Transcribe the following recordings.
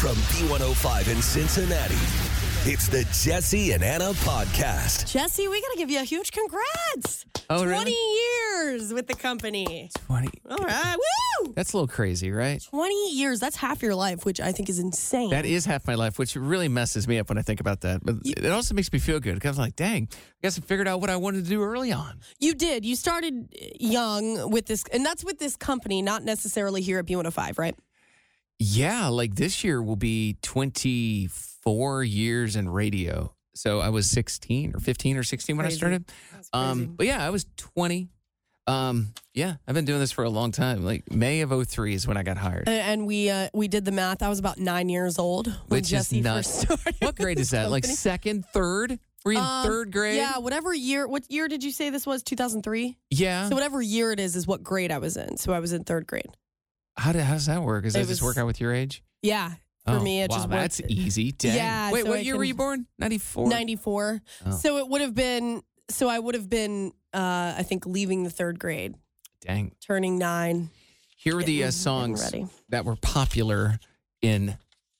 From B105 in Cincinnati, it's the Jesse and Anna podcast. Jesse, we got to give you a huge congrats. Oh, 20 really? years with the company. 20. All right. Woo! That's a little crazy, right? 20 years. That's half your life, which I think is insane. That is half my life, which really messes me up when I think about that. But it also makes me feel good because I'm like, dang, I guess I figured out what I wanted to do early on. You did. You started young with this, and that's with this company, not necessarily here at B105, right? Yeah, like this year will be 24 years in radio. So I was 16 or 15 or 16 when Crazy. I started. Um, but yeah, I was 20. Um, yeah, I've been doing this for a long time. Like May of 03 is when I got hired. And- and we uh, we did the math. I was about nine years old when Which is Jesse nuts. first started. What grade is that? Like second, third? Were you in Um, third grade? Yeah, whatever year. What year did you say this was? 2003? Yeah. So whatever year it is, is what grade I was in. So I was in third grade. How, how does that work? Does It that just work out with your age? Yeah. For Oh, me, it wow, just that's worked. easy. Dang. Yeah, Wait, so what I year were you born? 94? 94. Oh. So it would have been, so I would have been, uh, I think, leaving the third grade, Dang. turning nine. Here are the uh, songs that were popular in,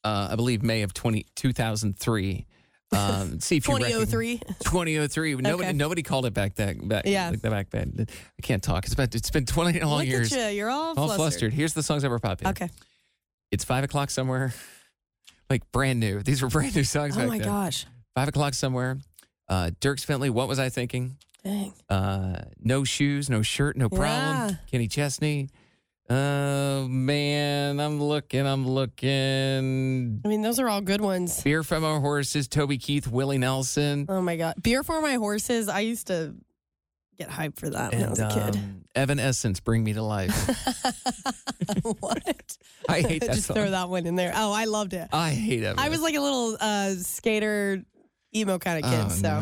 uh, I believe, May of 20, 2003. Um, see if you 2003. 2003. Nobody, Okay. nobody called it back that back. Yeah. like that back then. I can't talk. It's been it's been 20 long Look years. at you. You're all, All flustered. Here's the songs that were popular. Okay. It's five o'clock somewhere. Like brand new. These were brand new songs Oh back my then. gosh. Five o'clock somewhere. Uh, Dierks Bentley. What was I thinking? Dang. Uh, no shoes, no shirt, no problem. Yeah. Kenny Chesney. Man, I'm looking, I'm looking. I mean, those are all good ones. Beer from our horses, Toby Keith, Willie Nelson, Oh my God. Beer for my horses. I used to get hyped for that when I was a kid. um, Evanescence, Bring Me to Life. what? I hate that Just song. throw that one in there. Oh, I loved it. I hate it. I was like a little uh, skater, emo kind of kid. oh, so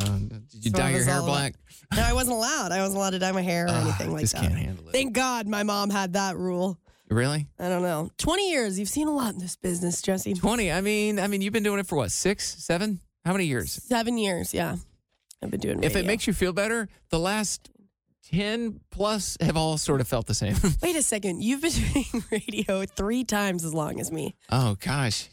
did you So I dye your was hair all black? no, I wasn't allowed. I wasn't allowed to dye my hair or Ah, anything like just that. can't handle it. Thank God my mom had that rule. Really? I don't know. 20 years. You've seen a lot in this business, Jesse. Twenty. I mean, I mean, you've been doing it for what? Six, seven? How many years? Seven years. Yeah. I've been doing it. If it makes you feel better, the last ten plus have all sort of felt the same. Wait a second. You've been doing radio three times as long as me. oh gosh.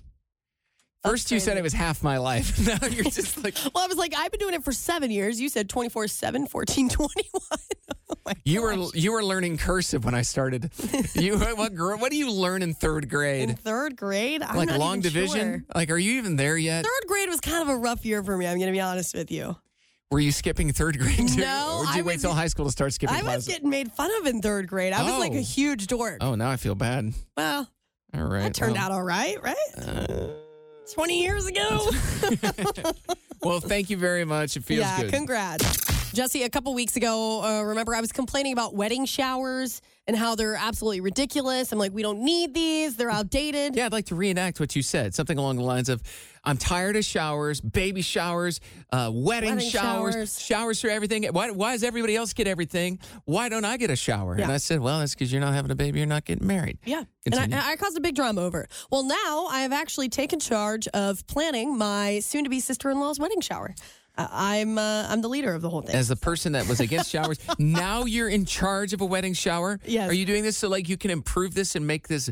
First, you said it was half my life. now you're just like Well, I was like, I've been doing it for seven years. You said 24 7, 14, 21. Oh you were you were learning cursive when I started. You what what do you learn in third grade? in third grade. I'm like long division? sure. Like, are you even there yet? Third grade was kind of a rough year for me. I'm going to be honest with you. Were you skipping third grade too? No, or did I you wait was- till high school to start skipping I was classes? getting made fun of in third grade. I was like Oh. a huge dork. oh, now I feel bad. Well, All right. that turned well, out all right, right? uh, 20 years ago. well, thank you very much. It feels yeah, good. congrats. Jesse, a couple weeks ago, uh, remember I was complaining about wedding showers and how they're absolutely ridiculous. I'm like, we don't need these. They're outdated. Yeah, I'd like to reenact what you said. Something along the lines of, "I'm tired of showers, baby showers, uh, wedding, Wedding showers, showers. showers for everything. Why, why does everybody else get everything? Why don't I get a shower?" Yeah. And I said, "Well, that's because you're not having a baby. You're not getting married." Yeah. And I, Continue. and I caused a big drama over it. Well, now I have actually taken charge of planning my soon to be sister in law's wedding shower. I'm uh, I'm the leader of the whole thing. As the person that was against showers, now you're in charge of a wedding shower. Yes. Are you doing this so like you can improve this and make this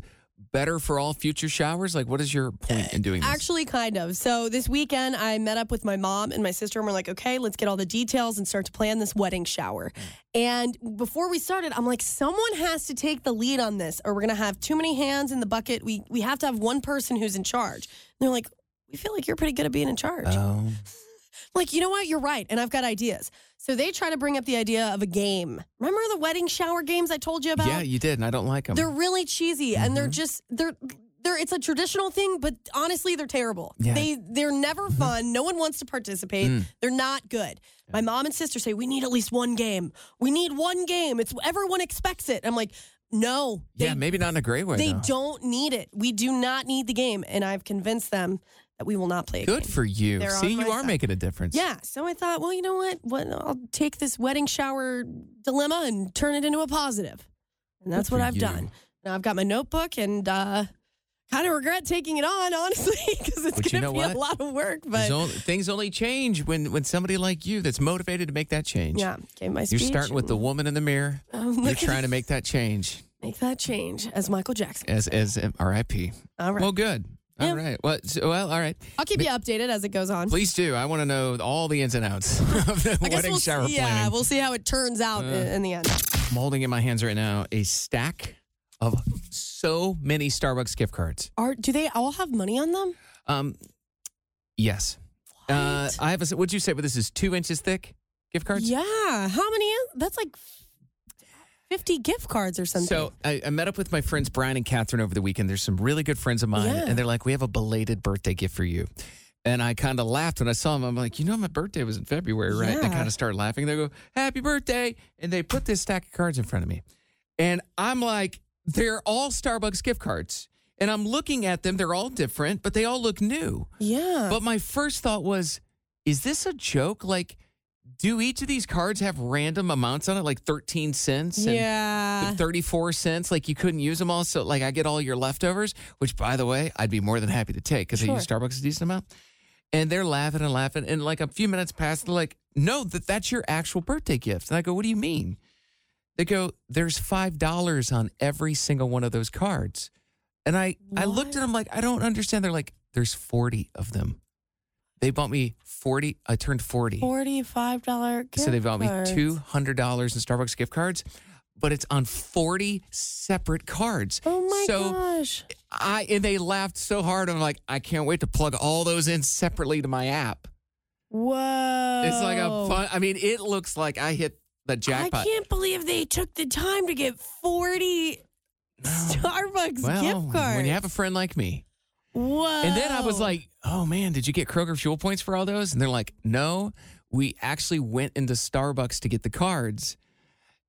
better for all future showers? Like, what is your point in doing this? Actually, kind of. So this weekend, I met up with my mom and my sister, and we're like, okay, let's get all the details and start to plan this wedding shower. And before we started, I'm like, someone has to take the lead on this, or we're gonna have too many hands in the bucket. We we have to have one person who's in charge. And they're like, we feel like you're pretty good at being in charge. oh, like, you know what? You're right. And I've got ideas. So they try to bring up the idea of a game. Remember the wedding shower games I told you about? yeah, you did, and I don't like them. They're really cheesy and Mm-hmm. they're just they're they're it's a traditional thing, but honestly they're terrible. Yeah. They they're never fun. No one wants to participate. Mm. They're not good. My mom and sister say we need at least one game. We need one game. It's everyone expects it. I'm like, no. They, yeah, maybe not in a great way. they though. don't need it. We do not need the game. And I've convinced them that we will not play Good for you. They're See, you are side. making a difference. Yeah. So I thought, well, you know what? what? I'll take this wedding shower dilemma and turn it into a positive. And that's Good what I've you. done. Now I've got my notebook and uh, kind of regret taking it on, honestly, because it's going to know be what? a lot of work. But only- things only change when when somebody like you that's motivated to make that change. yeah, gave my You're starting with the woman in the mirror. I'm You're trying to make that change make that change as Michael Jackson. as as um, R.I.P. All right. Well, good. All Yeah. right. Well, so, well, all right. I'll keep you updated as it goes on. Please do. I want to know all the ins and outs of the wedding we'll shower see, yeah, we'll see how it turns out in, in the end. I'm holding in my hands right now a stack of so many Starbucks gift cards. Are do they all have money on them? Um, yes. Uh, What? I have a. Would you say? But this is two inches thick gift cards. Yeah. How many? That's like fifty gift cards or something. So I, I met up with my friends Brian and Catherine over the weekend. There's some really good friends of mine, Yeah. and they're like, "We have a belated birthday gift for you." And I kind of laughed when I saw them. I'm like, "You know, my birthday was in February, right?" And I kind of started laughing. They go, "Happy birthday!" And they put this stack of cards in front of me, and I'm like, "They're all Starbucks gift cards." And I'm looking at them. They're all different, but they all look new. yeah. But my first thought was, is this a joke? Like, do each of these cards have random amounts on it, like 13 cents? and yeah. 34 cents? Like, you couldn't use them all. So, like, I get all your leftovers, which, by the way, I'd be more than happy to take because I use Starbucks a decent amount. And they're laughing and laughing. And like a few minutes past, they're like, no, that, that's your actual birthday gift. And I go, what do you mean? They go, there's $5 on every single one of those cards. And I, I looked at them like, I don't understand. They're like, there's 40 of them. They bought me 40. I turned 40. Forty-five dollar. so they bought me $200 in Starbucks gift cards, but it's on 40 separate cards. Oh my so gosh. I, and they laughed so hard. I'm like, I can't wait to plug all those in separately to my app. Whoa. It's like a fun, I mean, it looks like I hit the jackpot. I can't believe they took the time to get forty Starbucks well, gift cards. when you have a friend like me. Whoa. And then I was like, oh man, did you get Kroger fuel points for all those? And they're like, no, we actually went into Starbucks to get the cards.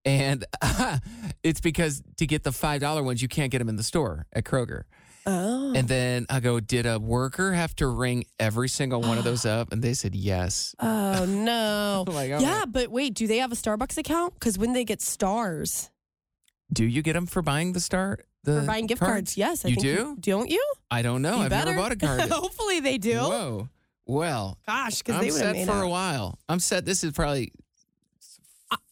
And it's because to get the $5 ones, you can't get them in the store at Kroger. oh. And then I go, did a worker have to ring every single one of those up? And they said yes. Oh no. Like, all yeah, but wait, do they have a Starbucks account? Because when they get stars Do you get them for buying the star? The for buying gift cards, yes, I you think do? don't you? I don't know. You I've better. never bought a card. Hopefully they do. Whoa. Well, Gosh, because I'm they would set made for a while. I'm set. This is probably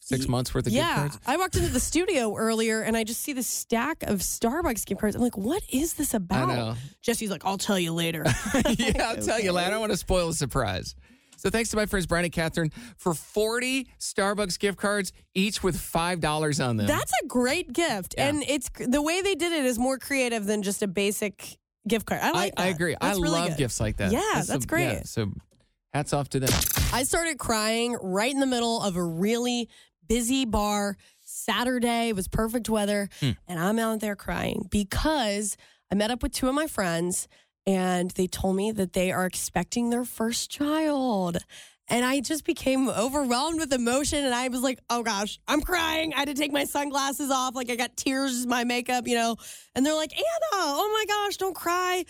six months worth of gift Yeah, cards. I walked into the studio earlier and I just see the stack of Starbucks gift cards. I'm like, what is this about? know. Jesse's like, I'll tell you later. yeah, I'll tell you later. I don't want to spoil the surprise. So thanks to my friends Brian and Catherine for 40 Starbucks gift cards, each with $5 on them. That's a great gift, Yeah. and it's the way they did it is more creative than just a basic gift card. I I, like. I that. agree. I really love good. gifts like that. Yeah, that's some- great. so hats off to them. I started crying right in the middle of a really busy bar. Saturday it was perfect weather, Hmm. and I'm out there crying because I met up with two of my friends, and they told me that they are expecting their first child. And I just became overwhelmed with emotion. And I was like, oh gosh, I'm crying. I had to take my sunglasses off. Like I got tears in my makeup, you know. And they're like, Anna, oh my gosh, don't cry.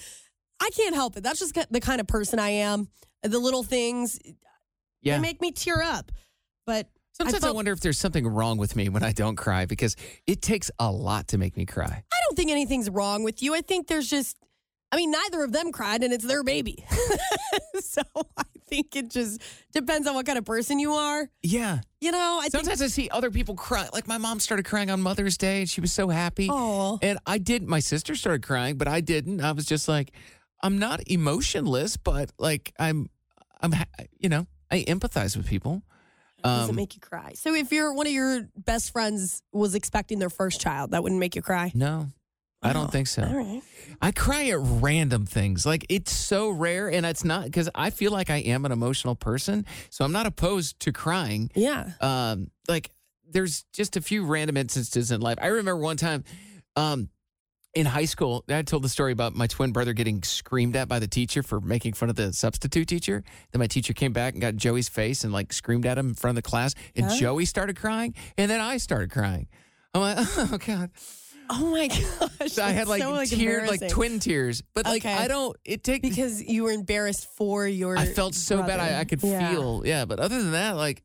I can't help it. That's just the kind of person I am. The little things, Yeah. they make me tear up. But Sometimes I, felt- wonder if there's something wrong with me when I don't cry because it takes a lot to make me cry. I don't think anything's wrong with you. I think there's just, I mean, neither of them cried and it's their baby. so I think it just depends on what kind of person you are. Yeah. You know, I think. Sometimes I see other people cry. Like my mom started crying on Mother's Day and she was so happy. Oh. And I did. My sister started crying, but I didn't. I was just like, I'm not emotionless, but like I'm, I'm, you know, I empathize with people. doesn't Um, make you cry. So if you're one of your best friends was expecting their first child, that wouldn't make you cry. no, I don't think so. All right. I cry at random things. Like it's so rare, and it's not because I feel like I am an emotional person, so I'm not opposed to crying. Yeah. um, like there's just a few random instances in life. I remember one time, um, in high school, I told the story about my twin brother getting screamed at by the teacher for making fun of the substitute teacher. Then my teacher came back and got Joey's face and like screamed at him in front of the class, and Joey started crying, and then I started crying. I'm like, oh god. Oh my gosh. I had like so, like tear, like twin tears. But like Okay. I don't. It takes because you were embarrassed for your. I felt so bad. I, I could Yeah. feel. Yeah, but other than that, like.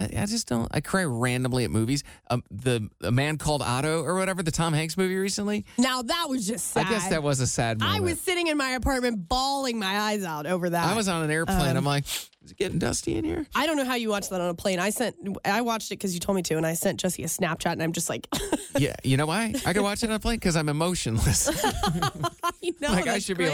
I, I just don't. I cry randomly at movies. Um, the a man called Otto or whatever the Tom Hanks movie recently. Now that was just sad. I guess that was a sad moment. I was sitting in my apartment bawling my eyes out over that. I was on an airplane. Um, I'm like, is it getting dusty in here? I don't know how you watched that on a plane. I sent, I watched it because you told me to, and I sent Jesse a Snapchat, and I'm just like, Yeah, you know why? I can watch it on a plane because I'm emotionless. you know, like I should be. great. Like,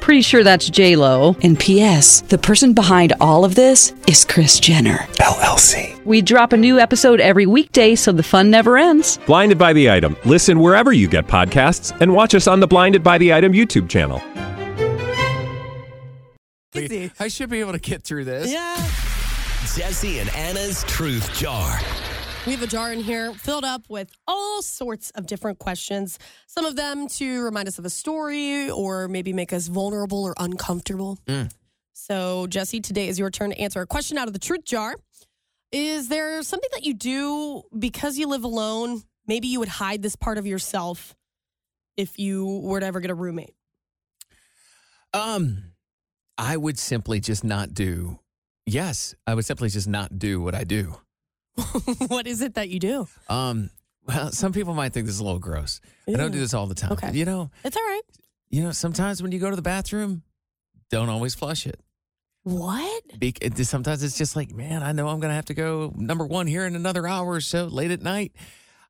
Pretty sure that's J Lo. And P.S. The person behind all of this is Kris Jenner. LLC. We drop a new episode every weekday, so the fun never ends. Blinded by the item. Listen wherever you get podcasts, and watch us on the Blinded by the Item YouTube channel. Easy. I should be able to get through this. Yeah. Jesse and Anna's Truth Jar. We have a jar in here filled up with all sorts of different questions. Some of them to remind us of a story or maybe make us vulnerable or uncomfortable. Mm. So, Jesse, today is your turn to answer a question out of the truth jar. Is there something that you do because you live alone? Maybe you would hide this part of yourself if you were to ever get a roommate. Um, I would simply just not do. Yes, I would simply just not do what I do. what is it that you do? Um, well, some people might think this is a little gross. I don't do this all the time. Okay. You know, It's all right. you know, sometimes when you go to the bathroom, don't always flush it. What? Be- sometimes it's just like, man, I know I'm gonna have to go number one here in another hour or so late at night.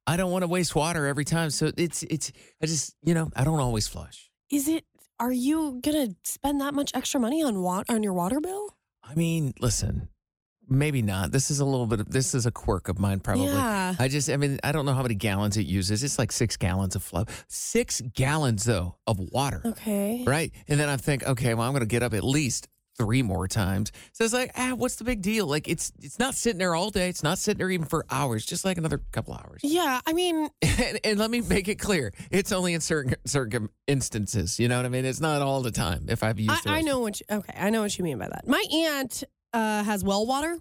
I don't want to waste water every time, so it's it's. I just you know I don't always flush. Is it? Are you gonna spend that much extra money on wat on your water bill? I mean, listen, maybe not. This is a little bit. of This is a quirk of mine, probably. Yeah. I just, I mean, I don't know how many gallons it uses. It's like six gallons of flow. Six gallons though of water, Okay. right? And then I think, okay, well, I'm gonna get up at least three more times. So it's like, ah, what's the big deal? Like, it's it's not sitting there all day. It's not sitting there even for hours. Just like another couple hours. Yeah, I mean, And, and let me make it clear, it's only in certain certain instances. You know what I mean? It's not all the time. If I've used, I, I know what. You, okay, I know what you mean by that. My aunt uh, has well water.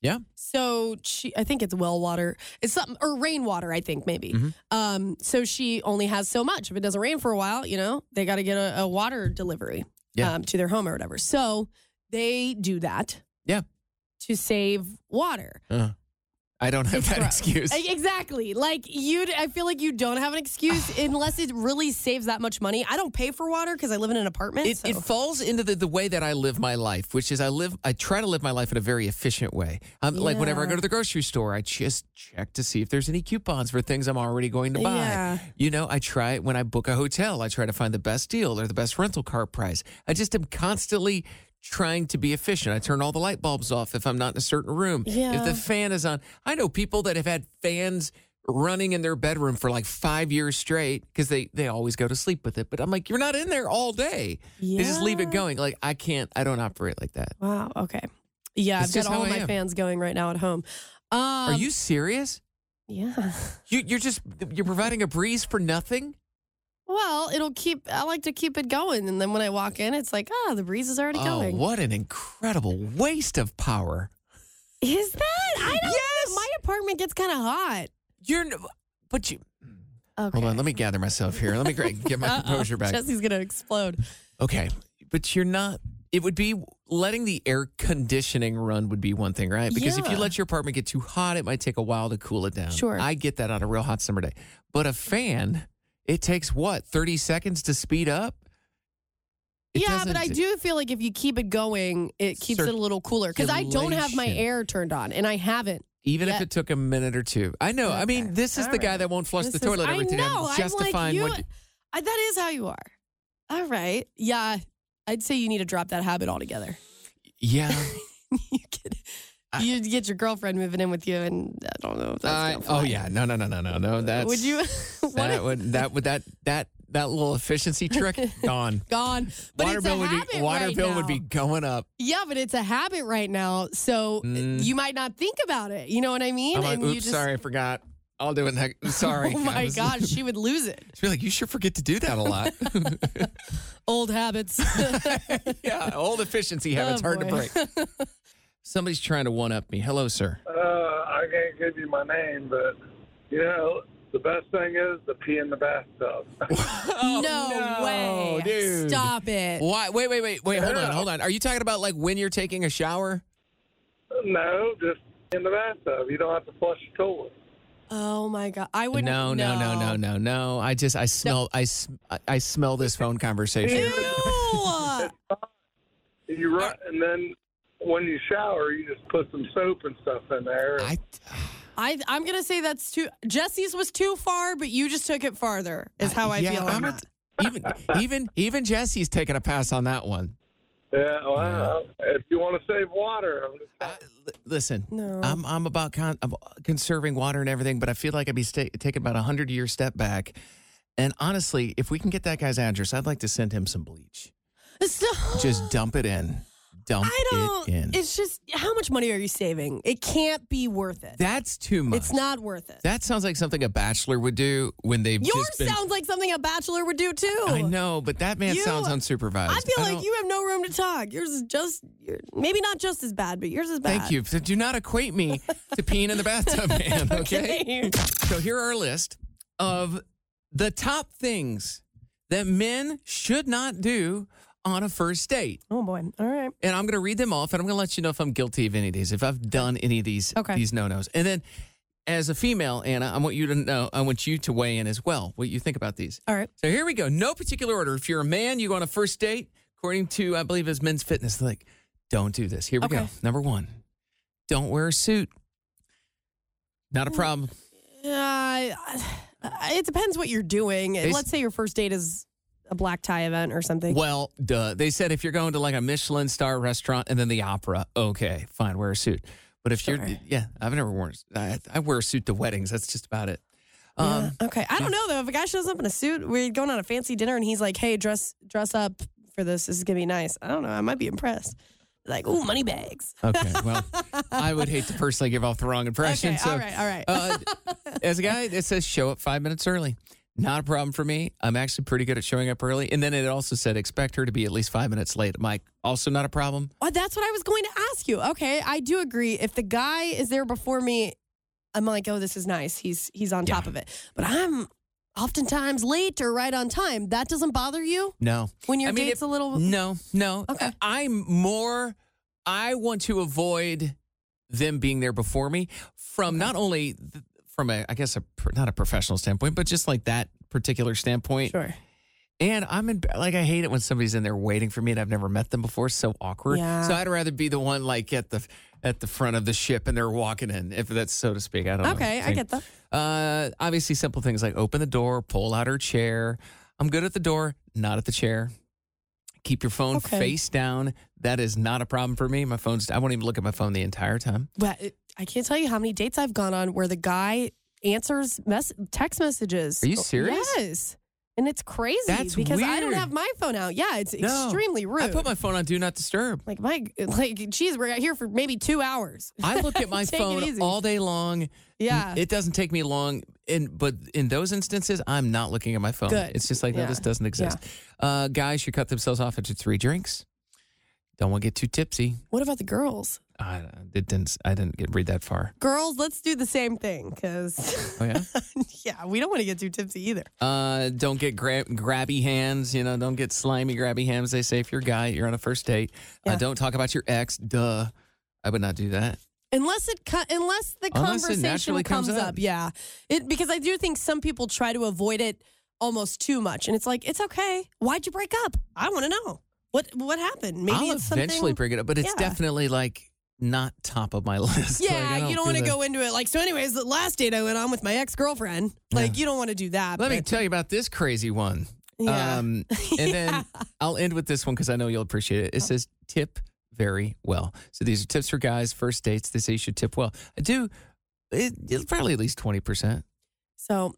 Yeah. So she, I think it's well water. It's something or rainwater. I think maybe. Mhm. Um. So she only has so much. If it doesn't rain for a while, you know, they got to get a, a water delivery. Yeah. Um, to their home or whatever. So they do that. Yeah. To save water. Uh, I don't have It's that gross. excuse. Exactly. Like you, I feel like you don't have an excuse unless it really saves that much money. I don't pay for water because I live in an apartment. It, so. it falls into the, the way that I live my life, which is I live, I try to live my life in a very efficient way. Um, Like whenever I go to the grocery store, I just check to see if there's any coupons for things I'm already going to buy. Yeah. You know, I try when I book a hotel, I try to find the best deal or the best rental car price. I just am constantly trying to be efficient. I turn all the light bulbs off if I'm not in a certain room. Yeah. If the fan is on, I know people that have had fans running in their bedroom for like five years straight because they they always go to sleep with it. But I'm like, you're not in there all day. Yeah. They just leave it going. Like I can't. I don't operate like that. Wow. Okay. Yeah, It's I've got all how of I my am. fans going right now at home. Um, Are you serious? Yeah. You you're just you're providing a breeze for nothing. Well, it'll keep. I like to keep it going, and then when I walk in, it's like, ah, the breeze is already Oh, going. what an incredible waste of power! Is that? I don't. Yes. My apartment gets kind of hot. You're, but you. Okay. Hold on, let me gather myself here. Let me get my composure back. Jesse's gonna explode. Okay, but you're not. It would be letting the air conditioning run would be one thing, right? Because if you let your apartment get too hot, it might take a while to cool it down. Sure. I get that on a real hot summer day. But a fan, it takes what, 30 seconds to speed up? It yeah, but I do feel like if you keep it going, it keeps it a little cooler because I don't have my air turned on, and I haven't. Even Yeah. if it took a minute or two. I know. I mean, this is All the guy right. that won't flush This the is- toilet every I time. know. I'm Justifying like, you, what. I, that is how you are. All right. Yeah. I'd say you need to drop that habit altogether. Yeah. you could you get your girlfriend moving in with you, and I don't know if that's gonna oh yeah. No. No. No. No. No. No. That's. Would you? That would that would that that that little efficiency trick gone. gone. But water bill would be water right bill would be going up. Yeah, but it's a habit right now, so Mm. you might not think about it. You know what I mean? I'm like, oops, just, sorry, I forgot. I'll do it next. Sorry. Oh my guys." gosh, she would lose it. She'd be like, you sure forget to do that a lot. Old habits. yeah, old efficiency habits Oh, hard to break. Somebody's trying to one up me. Hello, sir. Uh, I can't give you my name, but you know the best thing is the pee in the bathtub. no, no, way. dude. Stop it. Why? Wait, wait, wait, wait. Hold on, hold on. Are you talking about like when you're taking a shower? no, just in the bathtub. You don't have to flush the toilet. Oh my god. I wouldn't No, no, no, no, no, no. I just I smell I I- I smell this phone conversation. Ew. You run, and then when you shower, you just put some soap and stuff in there. I I I'm gonna say that's too Jesse's was too far, but you just took it farther, is how I yeah, feel. I'm on a- even even even Jesse's taking a pass on that one. yeah, well, if you want to save water, Uh, l- listen, No. I'm I'm about con- I'm conserving water and everything, but I feel like I'd be sta- taking about a hundred year step back. And honestly, if we can get that guy's address, I'd like to send him some bleach. So- Just dump it in. Dump I don't it in. it's just how much money are you saving? It can't be worth it. That's too much. It's not worth it. That sounds like something a bachelor would do when they've Yours just been. sounds like something a bachelor would do too. I know, but that man You- sounds unsupervised. I feel like don't- you have no room to talk. Yours is just you're, maybe not just as bad, but yours is bad. Thank you. So Do not equate me to peeing in the bathtub, man. Okay. Okay. So here are our list of the top things that men should not do on a first date. Oh boy. All right. And I'm going to read them off, and I'm going to let you know if I'm guilty of any of these, if I've done any of these Okay. these no nos. And then, as a female, Anna, I want you to know, I want you to weigh in as well. What you think about these? All right. So here we go. No particular order. If you're a man, you go on a first date, according to I believe is Men's Fitness. Like, don't do this. Here we go. Number one, don't wear a suit. Not a problem. Uh, it depends what you're doing. They Let's say your first date is a black tie event or something. Well, duh. They said if you're going to like a Michelin star restaurant and then the opera, okay, fine, wear a suit. But if you're, yeah, I've never worn. I, I wear a suit to weddings. That's just about it. Um, Yeah. Okay. I don't know though. If a guy shows up in a suit, we're going on a fancy dinner, and he's like, "Hey, dress dress up for this. This is gonna be nice." I don't know. I might be impressed. Like, ooh, money bags. Okay, well, I would hate to personally give off the wrong impression. Okay. so, all right. All right. uh, as a guy, it says show up five minutes early. Not a problem for me. I'm actually pretty good at showing up early. And then it also said expect her to be at least five minutes late. Mike, also not a problem. Oh, that's what I was going to ask you. Okay, I do agree. If the guy is there before me, I'm like, oh, this is nice. He's he's on top of it. But I'm oftentimes late or right on time. That doesn't bother you No. when your I mean, date's if- a little. No, no. Okay. I'm more, I want to avoid them being there before me from not only from a, I guess, a not a professional standpoint, but just like that particular standpoint. Sure. And I'm in, like, I hate it when somebody's in there waiting for me and I've never met them before. It's so awkward. Yeah. So I'd rather be the one like at the at the front of the ship and they're walking in, if that's so to speak. I don't know. Okay, I get that. Uh, obviously, simple things like open the door, pull out her chair. I'm good at the door, not at the chair. Keep your phone Okay. face down. That is not a problem for me. My phone's. I won't even look at my phone the entire time. But it, I can't tell you how many dates I've gone on where the guy answers mess- text messages. Are you serious? Yes. And it's crazy That's because I don't have my phone out. Yeah, it's No. extremely rude. I put my phone on do not disturb. like my like, geez, we're out here for maybe two hours. I look at my phone all day long. Yeah. It doesn't take me long. In but in those instances, I'm not looking at my phone. Good. It's just like no, Yeah. this doesn't exist. Uh, guys should cut themselves off after three drinks. Don't want to get too tipsy. What about the girls? I it didn't. I didn't get read that far. Girls, let's do the same thing because Oh yeah. yeah, we don't want to get too tipsy either. Uh, don't get gra- grabby hands. You know, don't get slimy grabby hands. They say if you're a guy, you're on a first date. Uh, don't talk about your ex. Duh. I would not do that. Unless it co- unless the Unless conversation comes, comes up. up. yeah. It because I do think some people try to avoid it almost too much, and it's like it's okay. Why'd you break up? I want to know what what happened. Maybe I'll it's eventually something. bring it up, but it's Yeah. definitely like not top of my list. Like, I Yeah, you don't want to go into it like. So, anyways, the last date I went on with my ex girlfriend, like you don't want to do that. Let me tell you about this crazy one. Yeah. Um, and then I'll end with this one because I know you'll appreciate it. It says tip very well. So these are tips for guys, first dates. They say you should tip well. I do. It, it's probably at least twenty percent. so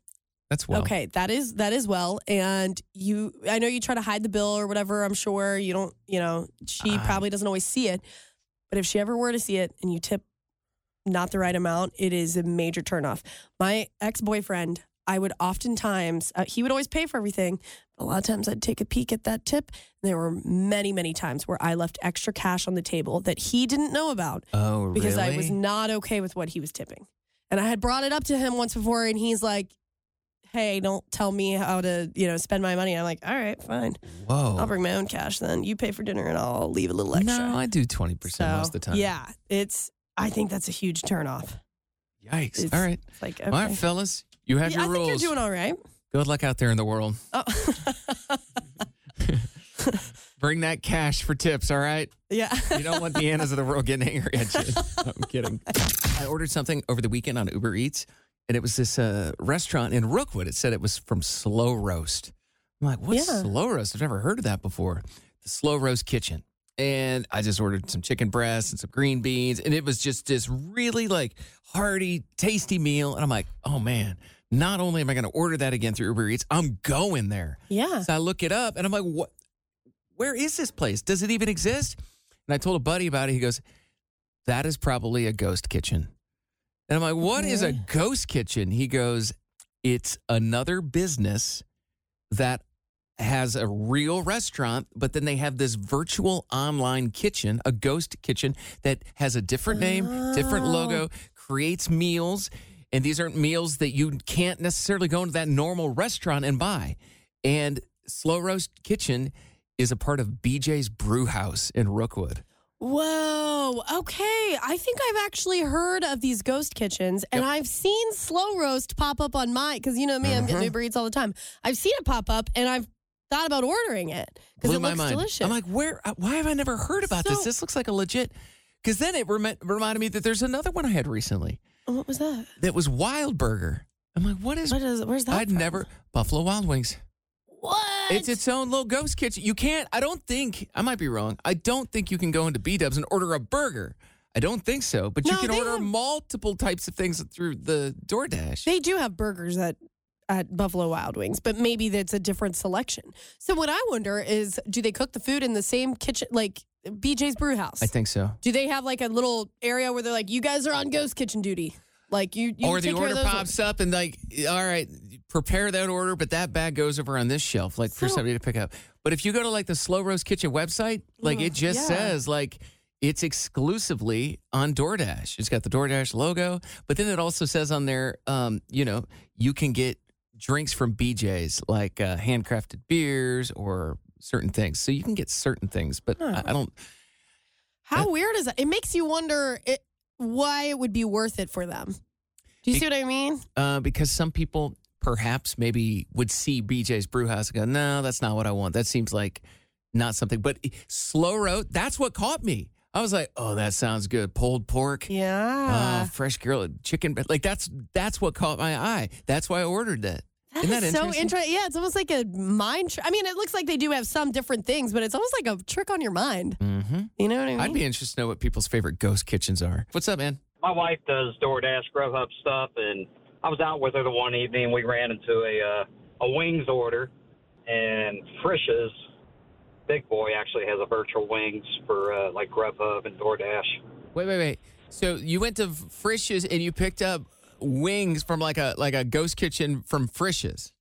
That's well. okay, that is that is well, and you. I know you try to hide the bill or whatever. I'm sure you don't. You know, she I- probably doesn't always see it, but if she ever were to see it and you tip not the right amount, it is a major turnoff. My ex boyfriend, I would oftentimes uh, he would always pay for everything. A lot of times I'd take a peek at that tip. There were many, many times where I left extra cash on the table that he didn't know about Oh, really? because I was not okay with what he was tipping. And I had brought it up to him once before, and he's like, "Hey, don't tell me how to, you know, spend my money." I'm like, "All right, fine. Whoa. I'll bring my own cash then. You pay for dinner, and I'll leave a little extra." No, I do twenty percent most of the time. Yeah, it's. I think that's a huge turnoff. Yikes. It's- All right. It's like, All right, fellas. You have Yeah, your I think rules. you're doing all right. Good luck out there in the world. Oh. Bring that cash for tips, all right? yeah. You don't want the Annas of the world getting angry at you. I'm kidding. I ordered something over the weekend on Uber Eats, and it was this uh, restaurant in Rookwood. It said it was from Slow Roast. I'm like, what's Yeah. Slow Roast? I've never heard of that before. The Slow Roast Kitchen. And I just ordered some chicken breasts and some green beans, and it was just this really like hearty, tasty meal. And I'm like, oh man, not only am I going to order that again through Uber Eats, I'm going there. Yeah. So I look it up and I'm like, what? Where is this place? Does it even exist? And I told a buddy about it. He goes, that is probably a ghost kitchen. And I'm like, what is a ghost kitchen? He goes, it's another business that has a real restaurant, but then they have this virtual online kitchen, a ghost kitchen that has a different name, different Oh. logo, creates meals. And these aren't meals that you can't necessarily go into that normal restaurant and buy. And Slow Roast Kitchen is a part of BJ's Brew House in Rookwood. Whoa. Okay. I think I've actually heard of these ghost kitchens and I've seen slow roast pop up on my because you know me, I'm getting Mhm. Uber Eats all the time. I've seen it pop up and I've thought about ordering it because Blew it my looks mind. delicious. I'm like, where? uh, Why have I never heard about this? So- This looks like a legit. Because then it remi- reminded me that there's another one I had recently what was that? that was Wild Burger. I'm like, what is? What is where's that? I'd from? never Buffalo Wild Wings. What? It's its own little ghost kitchen. You can't. I don't think. I might be wrong. I don't think you can go into B Dubs and order a burger. I don't think so. But you No, can they order have- multiple types of things through the DoorDash. They do have burgers at at Buffalo Wild Wings, but maybe that's a different selection. So what I wonder is, do they cook the food in the same kitchen, like BJ's Brew House? I think so. Do they have like a little area where they're like, you guys are on ghost kitchen duty? Like you, you or the take care of order those pops up and like, all right, prepare that order, but that bag goes over on this shelf, like for So- somebody to pick up. But if you go to like the Slow Roast Kitchen website, like Ugh, it just yeah. says like it's exclusively on DoorDash. It's got the DoorDash logo, but then it also says on there, um, you know, you can get drinks from BJ's like uh, handcrafted beers or certain things. So you can get certain things, but I, I don't. How weird is that? It makes you wonder it, why it would be worth it for them. Do you see what I mean? Uh, because some people perhaps maybe would see BJ's Brewhouse and go, no, that's not what I want. That seems like not something. But slow roast, that's what caught me. I was like, oh, that sounds good. Pulled pork. Yeah. Oh, fresh grilled chicken. Like that's that's what caught my eye. That's why I ordered that. That Isn't is that so interesting? interesting. Yeah, it's almost like a mind. Tr- I mean, it looks like they do have some different things, but it's almost like a trick on your mind. Mm-hmm. You know what I mean? I'd be interested to know what people's favorite ghost kitchens are. What's up, man? my wife does DoorDash Grubhub stuff, and I was out with her the one evening. We ran into a uh, a wings order, and Frisch's big boy actually has a virtual wings for uh, like Grubhub and DoorDash. Wait, wait, wait. So you went to Frisch's and you picked up wings from like a like a ghost kitchen from Frisch's.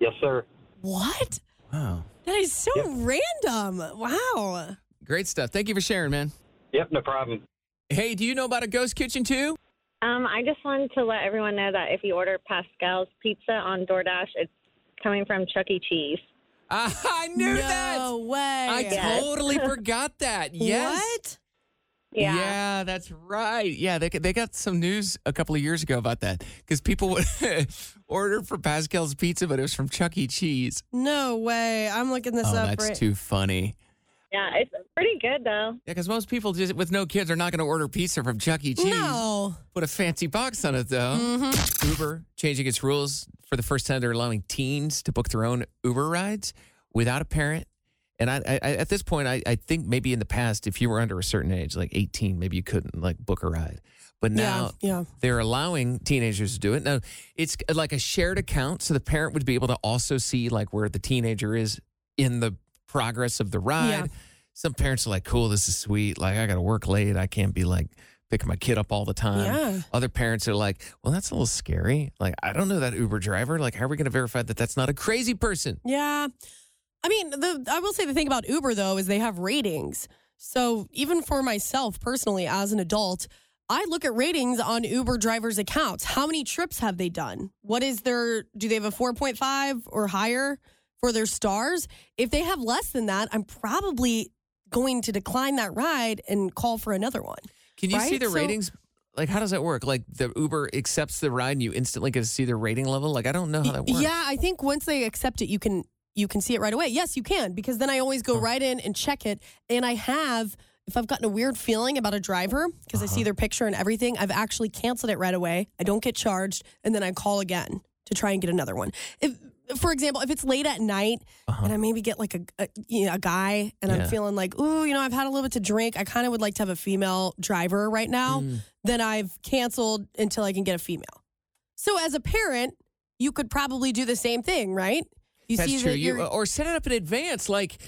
Yes, sir. what? Wow. That is so random. Wow. Great stuff. Thank you for sharing, man. Yep, no problem. Hey, do you know about a ghost kitchen too? Um, I just wanted to let everyone know that if you order Pascal's Pizza on DoorDash, it's coming from Chuck E. Cheese. I knew no that. No way. I Yes. totally forgot that. Yes. What? Yeah. yeah. that's right. Yeah, they they got some news a couple of years ago about that because people would order for Pascal's Pizza, but it was from Chuck E. Cheese. No way. I'm looking this oh, up that's right too funny. Yeah, it's pretty good though. Yeah, because most people just with no kids are not going to order pizza from Chuck E. Cheese. No. Put a fancy box on it though. Mm-hmm. Uber changing its rules for the first time. They're allowing teens to book their own Uber rides without a parent. And I, I at this point, I, I think maybe in the past, if you were under a certain age, like 18, maybe you couldn't like book a ride. But now Yeah, yeah. they're allowing teenagers to do it. Now it's like a shared account, so the parent would be able to also see like where the teenager is in the progress of the ride. Yeah. Some parents are like, "Cool, this is sweet. Like I got to work late. I can't be like picking my kid up all the time." Yeah. Other parents are like, "Well, that's a little scary. Like I don't know that Uber driver. Like how are we going to verify that that's not a crazy person?" Yeah. I mean, the I will say the thing about Uber though is they have ratings. So even for myself personally as an adult, I look at ratings on Uber drivers' accounts. How many trips have they done? What is their do they have a 4.5 or higher for their stars? If they have less than that, I'm probably going to decline that ride and call for another one. Can you see the So- ratings? Like how does that work? Like the Uber accepts the ride and you instantly get to see the rating level? Like I don't know how that works. Yeah, I think once they accept it, you can you can see it right away. Yes, you can because then I always go right in and check it, and I have. If I've gotten a weird feeling about a driver because I see Uh-huh. their picture and everything, I've actually canceled it right away. I don't get charged, and then I call again to try and get another one. If, for example, if it's late at night and I maybe get like a, a you know a guy and Uh-huh. Yeah. I'm feeling like, ooh, you know, I've had a little bit to drink. I kind of would like to have a female driver right now. Mm. Then I've canceled until I can get a female. So as a parent, you could probably do the same thing, right? You That's see true. that You, you're or set it up in advance, like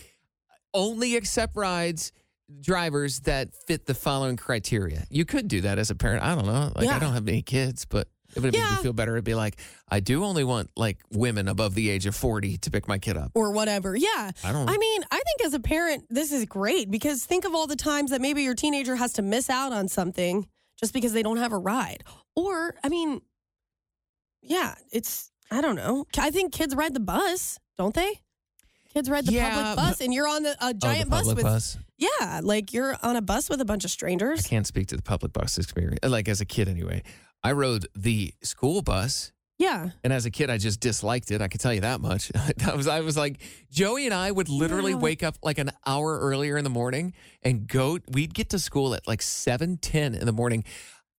only accept rides drivers that fit the following criteria. You could do that as a parent. I don't know. Like I don't have any kids, but it would make Yeah. me feel better. It'd be like I do only want like women above the age of forty to pick my kid up. or whatever. Yeah. I don't. I mean, I think as a parent, this is great because think of all the times that maybe your teenager has to miss out on something just because they don't have a ride. Or, I mean, yeah, it's, I don't know. I think kids ride the bus, don't they? Kids ride the Yeah, public bus and you're on the, a oh, the giant bus with, bus. yeah, like you're on a bus with a bunch of I strangers. can't speak to the public bus experience. Like as a kid, anyway. I rode the school bus Yeah. And as a kid, I just disliked it. I can tell you that much. I was, I was like, Joey and I would literally Yeah. wake up like an hour earlier in the morning and go. We'd get to school at like seven ten in the morning,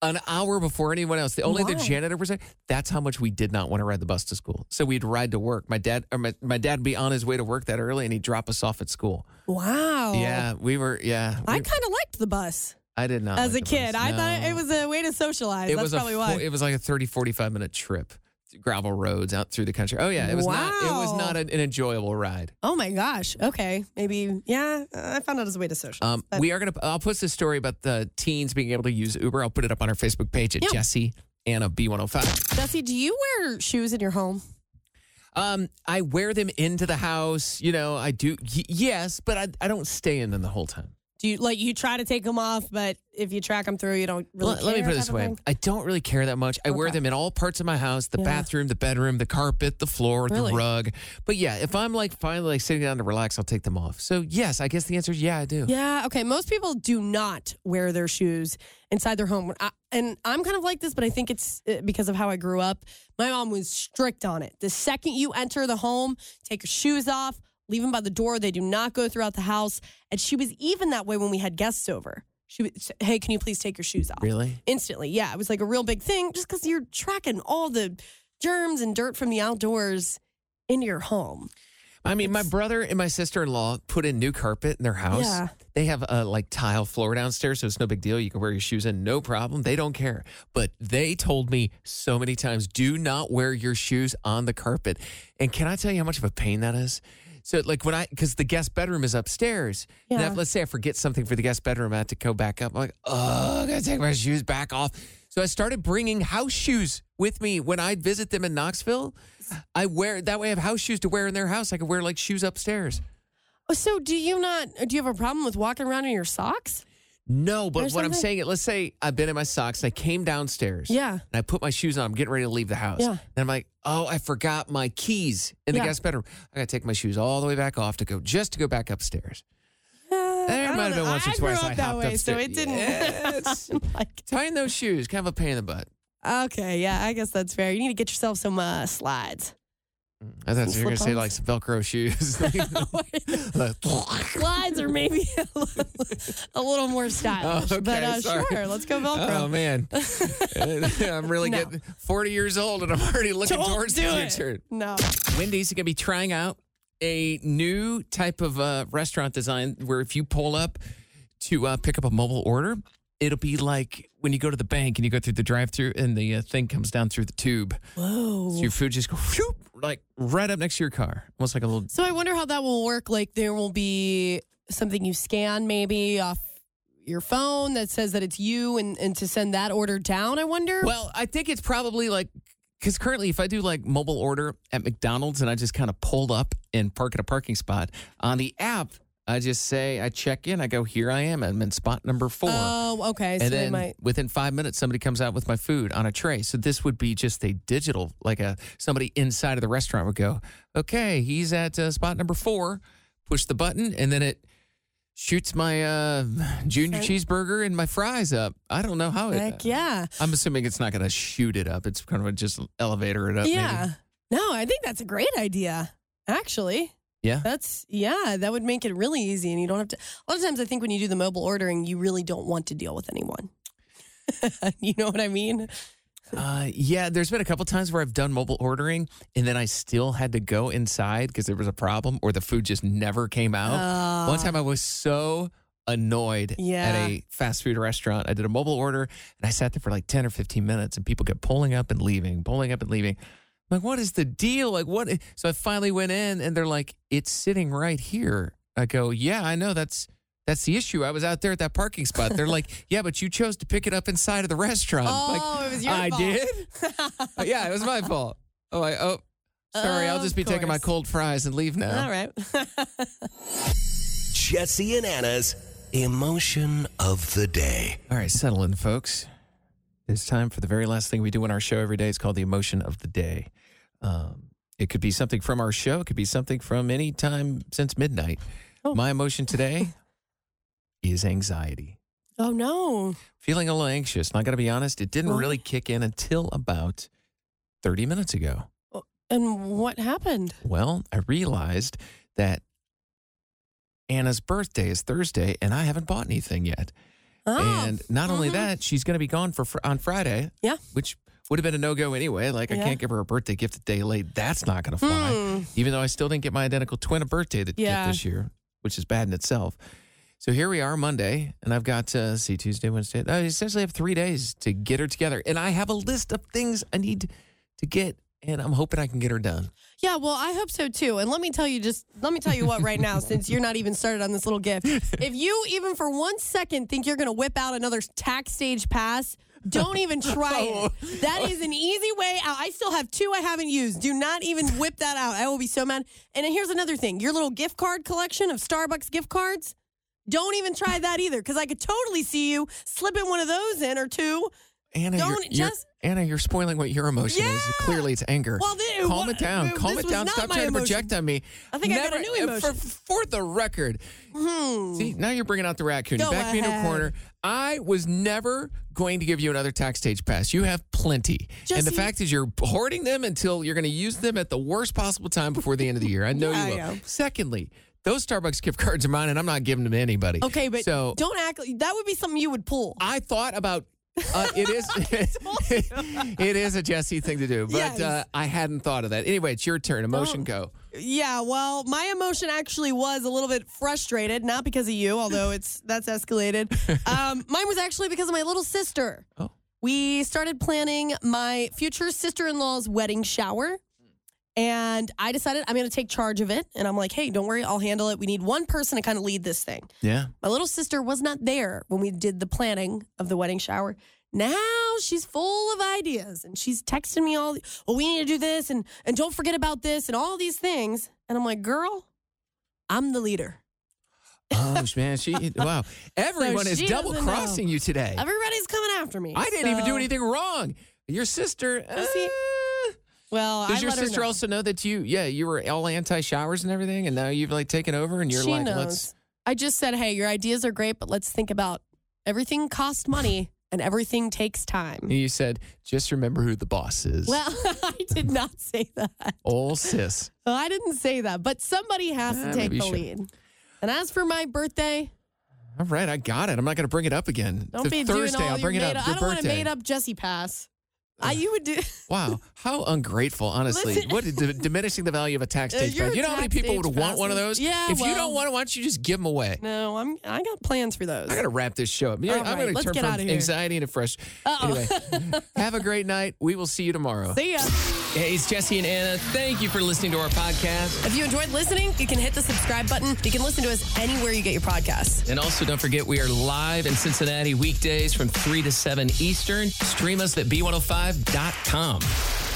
an hour before anyone else. The only the janitor was there. That's how much we did not want to ride the bus to school. So we'd ride to work. My dad, or my, my dad, would be on his way to work that early, and he'd drop us off at school. Wow. Yeah, we were. Yeah, I kind of liked the bus I did not as like a kid. bus. I thought it was a way to socialize. It That's was probably a why. it was like a 30 45 minute trip gravel roads out through the country oh yeah it was not it was not an, an enjoyable ride oh my gosh. Okay. Maybe. Yeah. I found out as a way to socialize. um, we are gonna i'll post this story about the teens being able to use uber i'll put it up on our facebook page at Yeah. jesse anna b105 Jesse, do you wear shoes in your home? um, i wear them into the house you know i do y- yes but I, I don't stay in them the whole time Do you like you try to take them off, but if you track them through, you don't really. let, let me put it this way i don't really care that much i wear them in all parts of my house the Yeah. bathroom the bedroom the carpet the floor Really? the rug but yeah if i'm like finally like sitting down to relax i'll take them off so yes i guess the answer is yeah i do Yeah. Okay. Most people do not wear their shoes inside their home, I, and I'm kind of like this, but I think it's uh, because of how I grew up. My mom was strict on it. The second you enter the home, take your shoes off, leave them by the door. They do not go throughout the house. And she was even that way when we had guests over. She would, say, hey, can you please take your shoes off? really instantly. Yeah, it was like a real big thing just because you're tracking all the germs and dirt from the outdoors into your home. I mean, my brother and my sister in law put in new carpet in their house. Yeah. They have a like tile floor downstairs, so it's no big deal. You can wear your shoes in, no problem. They don't care. But they told me so many times, do not wear your shoes on the carpet. And can I tell you how much of a pain that is? So, like when I, because the guest bedroom is upstairs. And Yeah. if- let's say I forget something for the guest bedroom, I have to go back up. I'm like, oh, I gotta take my shoes back off. So I started bringing house shoes with me when I'd visit them in Knoxville. I wear that way. I have house shoes to wear in their house. I could wear like shoes upstairs. So, do you not? Do you have a problem with walking around in your socks? No, but Or what I'm something? saying, is, let's say I've been in my socks. I came downstairs. Yeah. And I put my shoes on. I'm getting ready to leave the house. Yeah. And I'm like, oh, I forgot my keys in the Yeah. guest bedroom. I got to take my shoes all the way back off to go just to go back upstairs. There I might have don't been know. once or I grew twice up I that hopped way, so upstairs. it didn't- Yeah, it's- like, tying those shoes, kind of a pain in the butt. okay, yeah, I guess that's fair. You need to get yourself some uh, slides. I thought you were going to say like some Velcro shoes. Slides are maybe a little, a little more stylish. Oh, but uh, sure, let's go Velcro. Oh man, I'm really No. getting 40 years old and I'm already looking Don't towards the do it. future. No. Wendy's is going to be trying out a new type of uh, restaurant design where if you pull up to uh, pick up a mobile order, it'll be like when you go to the bank and you go through the drive-through and the uh, thing comes down through the tube. Whoa. So your food just go whoop, like right up next to your car, almost like a little. So I wonder how that will work. Like there will be something you scan maybe off your phone that says that it's you and, and to send that order down, I wonder. Well, I think it's probably like because currently, if I do like mobile order at McDonald's and I just kind of pulled up and park at a parking spot on the app, I just say I check in, I go here I am, I'm in spot number four. Oh, okay. So and they then might within five minutes, somebody comes out with my food on a tray. So this would be just a digital, like a somebody inside of the restaurant would go, okay, he's at uh, spot number four. Push the button, and then it shoots my uh, junior cheeseburger and my fries up. I don't know how it. Heck yeah. I'm assuming it's not going to shoot it up. It's kind of a just elevator it up. yeah. Maybe. No, I think that's a great idea. Actually. Yeah. That's yeah, that would make it really easy and you don't have to a lot of times I think when you do the mobile ordering, you really don't want to deal with anyone. you know what I mean? Uh, yeah, there's been a couple times where I've done mobile ordering and then I still had to go inside because there was a problem or the food just never came out. One Oh. time I was so annoyed Yeah. at a fast food restaurant. I did a mobile order and I sat there for like 10 or 15 minutes and people kept pulling up and leaving, pulling up and leaving. I'm like, what is the deal? Like, what? So I finally went in and they're like, it's sitting right here. I go, yeah, I know that's. That's the issue. I was out there at that parking spot. They're like, "Yeah, but you chose to pick it up inside of the restaurant." like, Oh, it was your I fault. did. Yeah, it was my fault. Oh, I, oh, sorry. I'll just be taking my cold fries and leave now. All right. Jesse and Anna's emotion of the day. All right, settle in, folks. It's time for the very last thing we do in our show every day. It's called the emotion of the day. Um, it could be something from our show. It could be something from any time since midnight. Oh. My emotion today is anxiety. oh no. Feeling a little anxious. Not going to be honest, it didn't Why? really kick in until about 30 minutes ago. And what happened? Well, I realized that Anna's birthday is Thursday and I haven't bought anything yet. Oh. and not only mhm. that, she's going to be gone for fr- on Friday. Yeah. Which would have been a no go anyway. Like, I can't give her a birthday gift a day late. That's not going to fly. Hmm. Even though I still didn't get my identical twin a birthday Yeah. gift this year, which is bad in itself. So here we are Monday, and I've got uh, see Tuesday, Wednesday. I essentially have three days to get her together, and I have a list of things I need to get, and I'm hoping I can get her done. Yeah, well, I hope so too. And let me tell you just let me tell you what right now, since you're not even started on this little gift. If you even for one second think you're gonna whip out another tax stage pass, don't even try it. Oh. That is an easy way out. I still have two I haven't used. Do not even whip that out. I will be so mad. And here's another thing: your little gift card collection of Starbucks gift cards. Don't even try that either, because I could totally see you slipping one of those in or two. Anna, Don't you're, you're- Anna, you're spoiling what your emotion is. Clearly, it's anger. Well, then, calm what- it down. Calm it down. Stop trying to project on me. I think I got a new emotion. For, for the record, hmm. see now you're bringing out the raccoon. You Go back me into a corner. I was never going to give you another tax stage pass. You have plenty, and the fact is you're hoarding them until you're going to use them at the worst possible time before the end of the year. I know Yeah, you will. know. Secondly. Those Starbucks gift cards are mine, and I'm not giving them to anybody. Okay, but so don't act that would be something you would pull. I thought about uh, it is it is a Jesse thing to do, but Yes. uh, I hadn't thought of that. Anyway, it's your turn. Emotion Don't- go. Yeah, well, my emotion actually was a little bit frustrated, not because of you, although it's that's escalated. Um, mine was actually because of my little sister. Oh. We started planning my future sister-in-law's wedding shower. And I decided I'm going to take charge of it. And I'm like, hey, don't worry, I'll handle it. We need one person to kind of lead this thing. Yeah. My little sister was not there when we did the planning of the wedding shower. Now she's full of ideas and she's texting me all, well, we need to do this and, and don't forget about this and all these things. And I'm like, girl, I'm the leader. Oh man, she wow. Everyone is she double doesn't know. crossing you today. Everybody's coming after me. I didn't even do anything wrong. Your sister. see, uh, Well, does I your let her sister know. also know that you? Yeah, you were all anti showers and everything, and now you've like taken over, and you're she like, knows. let's. I just said, hey, your ideas are great, but let's think about everything costs money. and everything takes time. You said, just remember who the boss is. Well, I did not say that. Old sis. Well, I didn't say that, but somebody has Eh, to take the should. lead. And as for my birthday, All right, I got it. I'm not going to bring it up again. don't The be Thursday, doing all I'll bring it up. up. Your I don't want a made up Jesse pass. I, you would do. Wow, how ungrateful, honestly. Listen- what d- diminishing the value of a tax Uh, stage your pass. You know how many people would stage want one of those? Yeah, If you don't want it, why don't you just give them away? No, I'm. I got plans for those. I got to wrap this show up. Yeah, All I'm right, going to let's turn get from outta here. anxiety into fresh. Anyway, have a great night. We will see you tomorrow. See ya. Hey, it's Jesse and Anna. Thank you for listening to our podcast. If you enjoyed listening, you can hit the subscribe button. You can listen to us anywhere you get your podcasts. And also, don't forget, we are live in Cincinnati weekdays from 3 to 7 Eastern. Stream us at b105.com.